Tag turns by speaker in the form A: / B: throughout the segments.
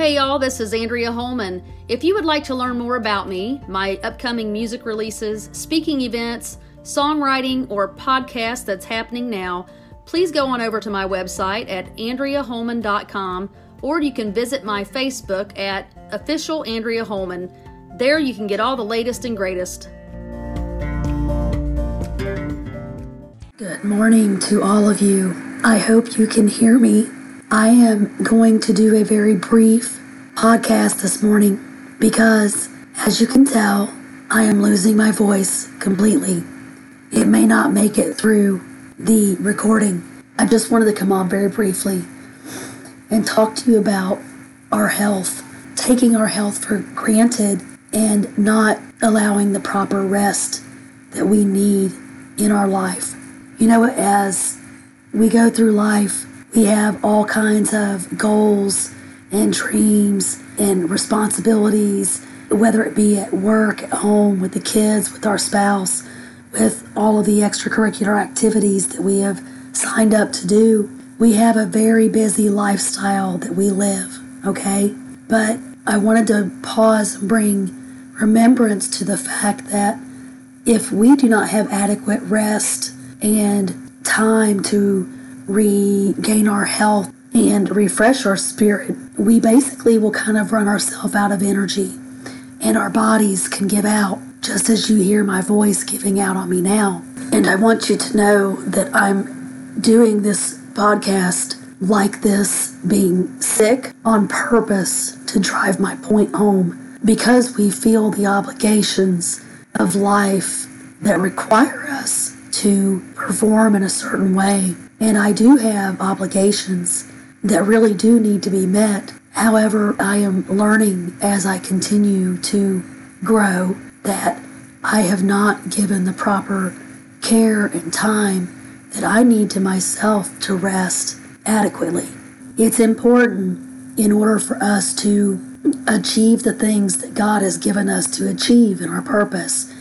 A: Hey y'all, this is Andrea Holman. If you would like to learn more about me, my upcoming music releases, speaking events, songwriting, or podcast that's happening now, please go on over to my website at andreaholman.com or you can visit my Facebook at official Andrea Holman. There you can get all the latest and greatest.
B: Good morning to all of you. I hope you can hear me. I am going to do a very brief podcast this morning because, as you can tell, I am losing my voice completely. It may not make it through the recording. I just wanted to come on very briefly and talk to you about our health, taking our health for granted and not allowing the proper rest that we need in our life. You know, as we go through life, we have all kinds of goals and dreams and responsibilities, whether it be at work, at home, with the kids, with our spouse, with all of the extracurricular activities that we have signed up to do. We have a very busy lifestyle that we live, okay? But I wanted to pause and bring remembrance to the fact that if we do not have adequate rest and time to regain our health and refresh our spirit, we basically will kind of run ourselves out of energy and our bodies can give out, just as you hear my voice giving out on me now. And I want you to know that I'm doing this podcast like this, being sick on purpose to drive my point home because we feel the obligations of life that require us to perform in a certain way. And I do have obligations that really do need to be met. However, I am learning as I continue to grow that I have not given the proper care and time that I need to myself to rest adequately. It's important in order for us to achieve the things that God has given us to achieve in our purpose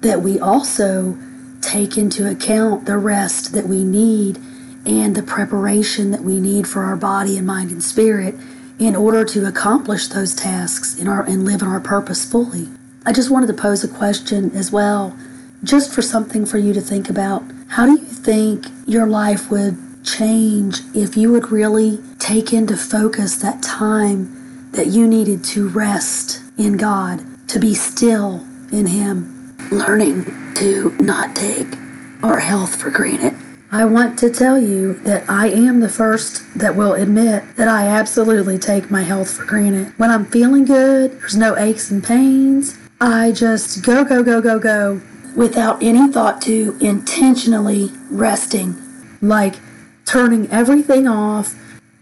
B: that we also take into account the rest that we need and the preparation that we need for our body and mind and spirit in order to accomplish those tasks in our and live in our purpose fully. I just wanted to pose a question as well, just for something for you to think about. How do you think your life would change if you would really take into focus that time that you needed to rest in God, to be still in Him, learning to not take our health for granted? I want to tell you that I am the first that will admit that I absolutely take my health for granted. When I'm feeling good, there's no aches and pains. I just go, go, go, go, go without any thought to intentionally resting. Like turning everything off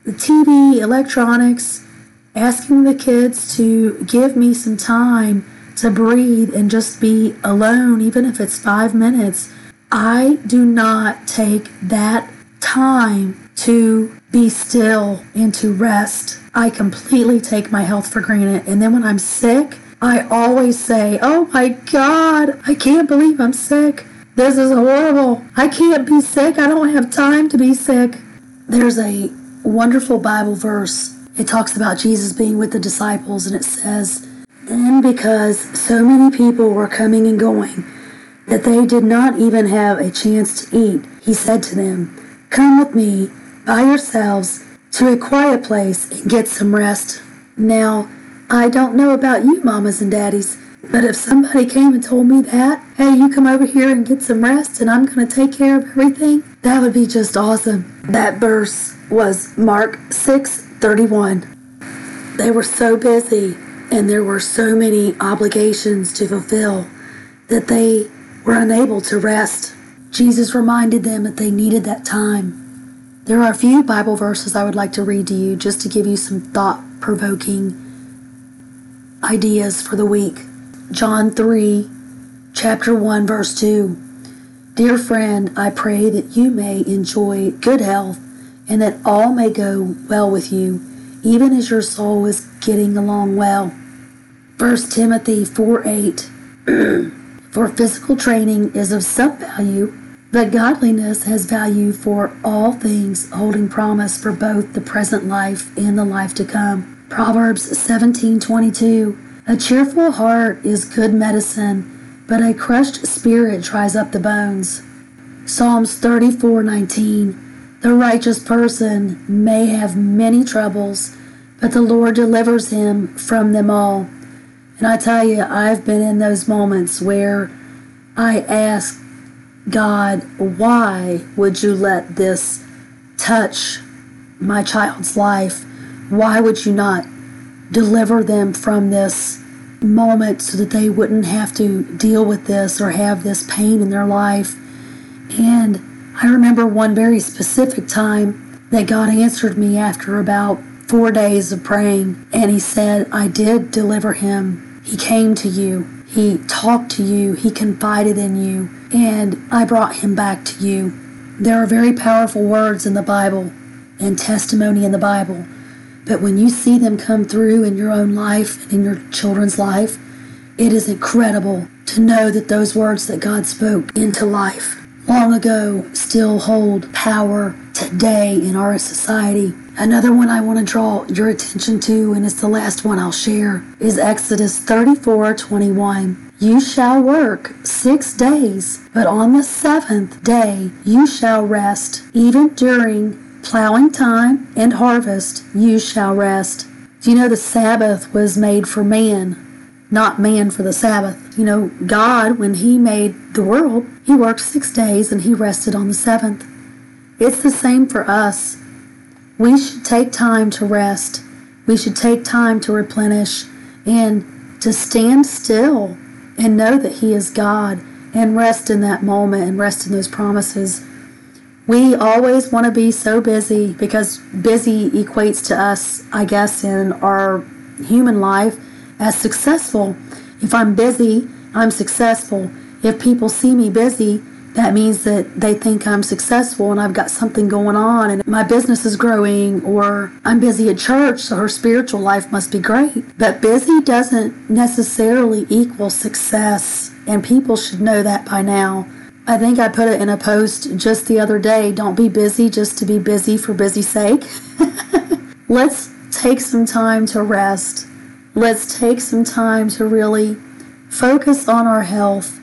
B: the TV, electronics, asking the kids to give me some time to breathe and just be alone, even if it's five minutes I do not take that time to be still and to rest. I completely take my health for granted. And then when I'm sick, I always say, Oh my God, I can't believe I'm sick. This is horrible. I can't be sick. I don't have time to be sick. There's a wonderful Bible verse. It talks about Jesus being with the disciples, and it says, And because so many people were coming and going, that they did not even have a chance to eat, he said to them, Come with me by yourselves to a quiet place and get some rest. Now, I don't know about you, mamas and daddies, but if somebody came and told me that, hey, you come over here and get some rest and I'm going to take care of everything, that would be just awesome. That verse was Mark 6 31. They were so busy and there were so many obligations to fulfill that they were unable to rest. Jesus reminded them that they needed that time. There are a few Bible verses I would like to read to you just to give you some thought provoking ideas for the week. John 3, chapter 1, verse 2. Dear friend, I pray that you may enjoy good health and that all may go well with you, even as your soul is getting along well. 1 Timothy 4 8. for physical training is of some value, but godliness has value for all things, holding promise for both the present life and the life to come. Proverbs 17:22 A cheerful heart is good medicine, but a crushed spirit dries up the bones. Psalms 34:19 The righteous person may have many troubles, but the Lord delivers him from them all. And I tell you, I've been in those moments where I ask God, why would you let this touch my child's life? Why would you not deliver them from this moment so that they wouldn't have to deal with this or have this pain in their life? And I remember one very specific time that God answered me after about four days of praying, and He said, I did deliver him. He came to you, He talked to you, He confided in you, and I brought him back to you. There are very powerful words in the Bible and testimony in the Bible, but when you see them come through in your own life and in your children's life, it is incredible to know that those words that God spoke into life long ago still hold power today in our society. Another one I want to draw your attention to, and it's the last one I'll share, is Exodus 34 21. You shall work six days, but on the seventh day you shall rest. Even during plowing time and harvest you shall rest. Do you know the Sabbath was made for man, not man for the Sabbath. You know, God, when He made the world, He worked six days and He rested on the seventh. It's the same for us. We should take time to rest. We should take time to replenish and to stand still and know that He is God and rest in that moment and rest in those promises. We always want to be so busy because busy equates to us, I guess, in our human life as successful. If I'm busy, I'm successful. If people see me busy, that means that they think I'm successful and I've got something going on and my business is growing or I'm busy at church, so her spiritual life must be great. But busy doesn't necessarily equal success, and people should know that by now. I think I put it in a post just the other day don't be busy just to be busy for busy sake. Let's take some time to rest let's take some time to really focus on our health.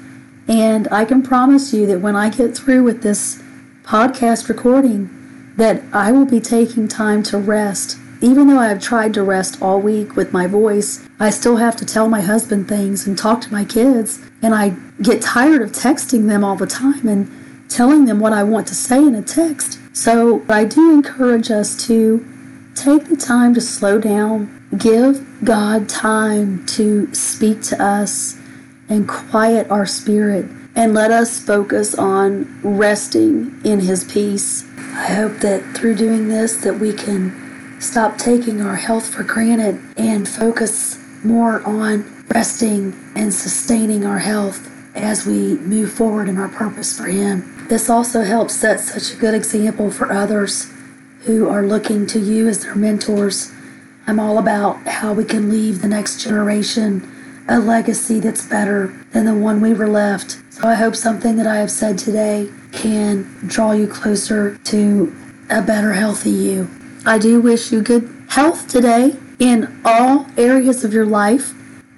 B: And I can promise you that when I get through with this podcast recording, that I will be taking time to rest. Even though I have tried to rest all week with my voice, I still have to tell my husband things and talk to my kids. And I get tired of texting them all the time and telling them what I want to say in a text. So I do encourage us to take the time to slow down, Give God time to speak to us and quiet our spirit and let us focus on resting in his peace. I hope that through doing this that we can stop taking our health for granted and focus more on resting and sustaining our health as we move forward in our purpose for him. This also helps set such a good example for others who are looking to you as their mentors I'm all about how we can leave the next generation a legacy that's better than the one we were left. So I hope something that I have said today can draw you closer to a better, healthy you. I do wish you good health today in all areas of your life.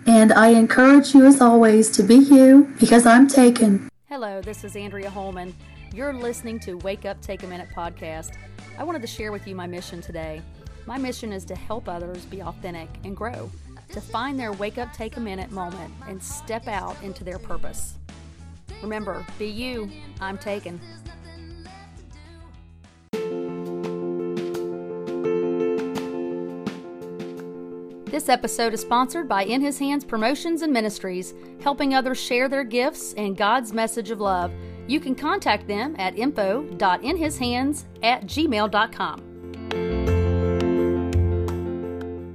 B: And I encourage you, as always, to be you because I'm taken.
A: Hello, this is Andrea Holman. You're listening to Wake Up, Take a Minute podcast. I wanted to share with you my mission today. My mission is to help others be authentic and grow, to find their wake up, take a minute moment and step out into their purpose. Remember, be you. I'm taken. This episode is sponsored by In His Hands Promotions and Ministries, helping others share their gifts and God's message of love. You can contact them at info.inhishands at gmail.com.